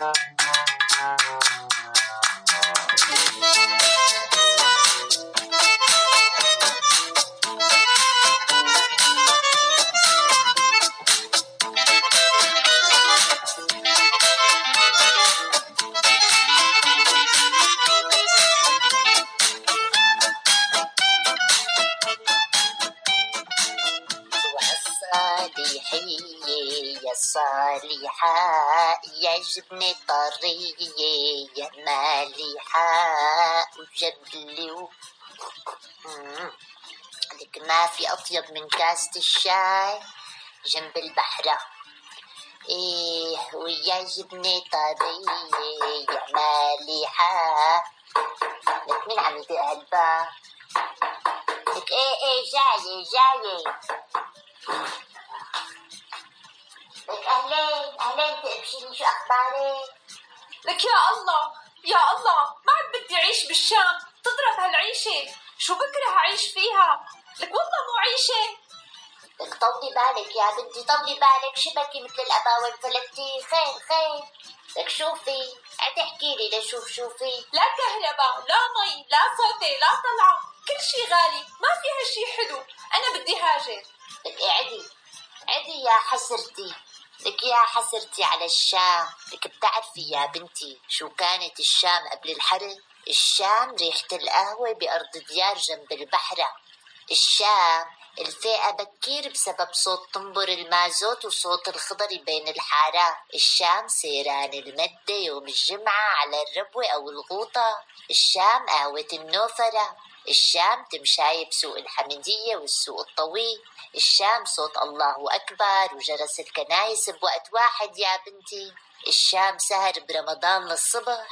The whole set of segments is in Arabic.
Uh. يا صالحة يعجبني طرية يا مالحة وجبلي و... لك ما في أطيب من كاسة الشاي جنب البحرة إيه ويعجبني طرية يا مالحة. لك مين عم يدق هالباب؟ لك إيه إيه جاية جاية. اهلين اهلين تقبشيني شو أخبارك لك يا الله يا الله ما عاد بدي أعيش بالشام. تضرب هالعيشة. شو بكره أعيش فيها؟ لك والله مو عيشة. لك طولي بالك يا بنتي طولي بالك. شبكي مثل الاباوي فلتي خير خير. لك شوفي. احكي لي لشوف شوفي. لا كهرباء لا مي لا صوتي لا طلعة. كل شي غالي. ما فيها شي حلو. أنا بدي هاجر. لك عدي. عدي يا حسرتي. لك يا حسرتي على الشام لك بتعرفي يا بنتي شو كانت الشام قبل الحرب؟ الشام ريحة القهوة بأرض ديار جنب البحرة الشام الفئة بكير بسبب صوت طنبر المازوت وصوت الخضر بين الحارات الشام سيران المدة يوم الجمعة على الربوة أو الغوطة. الشام قهوة النوفرة. الشام تمشاي بسوق الحمدية والسوق الطويل. الشام صوت الله أكبر وجرس الكنايس بوقت واحد يا بنتي. الشام سهر برمضان للصبح.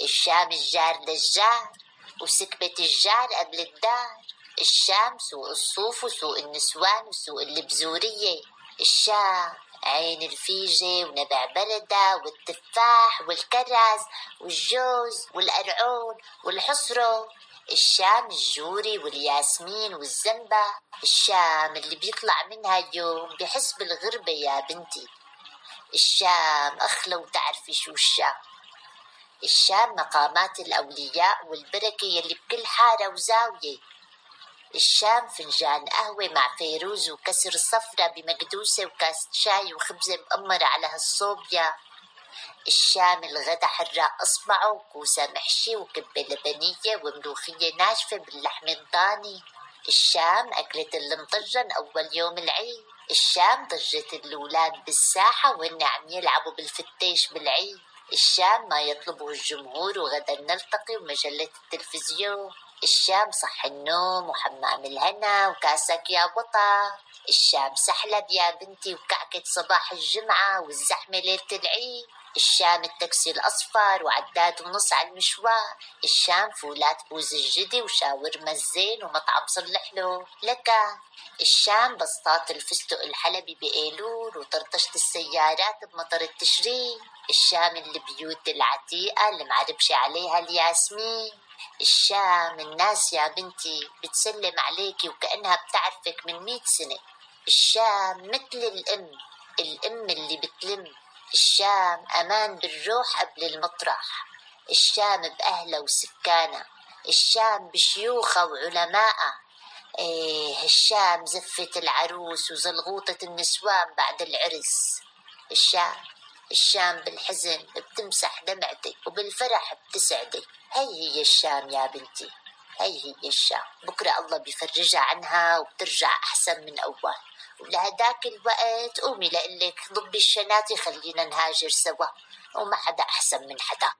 الشام الجار للجار وسكبة الجار قبل الدار. الشام سوق الصوف وسوق النسوان وسوق البزورية. الشام عين الفيجة ونبع بلدة والتفاح والكرز والجوز والقرعون والحصرة. الشام الجوري والياسمين والزنبة الشام اللي بيطلع منها يوم بحس بالغربة يا بنتي. الشام أخ لو تعرفي شو الشام. الشام مقامات الأولياء والبركة يلي بكل حارة وزاوية. الشام فنجان قهوة مع فيروز وكسر صفرة بمقدوسة وكاسة شاي وخبزة مقمرة على هالصوبيا الشام الغدا حراق اصبعه وكوسة محشي وكبة لبنية وملوخية ناشفة باللحم الضاني. الشام أكلة المطجن أول يوم العيد. الشام ضجة الأولاد بالساحة وهن عم يلعبوا بالفتيش بالعيد. الشام ما يطلبه الجمهور وغدا نلتقي ومجلة التلفزيون. الشام صح النوم وحمام الهنا وكاسك يا بطا. الشام سحلب يا بنتي وكعكة صباح الجمعة والزحمة ليلة العيد. الشام التاكسي الأصفر وعداد ونص على المشوار. الشام فولات بوز الجدي وشاورما الزين ومطعم صلح له. لك. الشام بسطات الفستق الحلبي بأيلول وطرطشة السيارات بمطر التشرين الشام البيوت العتيقة اللي معربش عليها الياسمين. الشام الناس يا بنتي بتسلم عليكي وكأنها بتعرفك من مئة سنة. الشام مثل الأم الأم اللي بتلم. الشام أمان بالروح قبل المطرح. الشام بأهله وسكانه الشام بشيوخه وعلمائه إيه الشام زفة العروس وزلغوطة النسوان بعد العرس. الشام الشام بالحزن بتمسح دمعتك وبالفرح بتسعدك. هي هي الشام يا بنتي. هي هي الشام. بكرة الله بيفرجها عنها وبترجع أحسن من أول. ولهداك الوقت قومي لقلك ضبي الشناتي خلينا نهاجر سوا. وما حدا أحسن من حدا.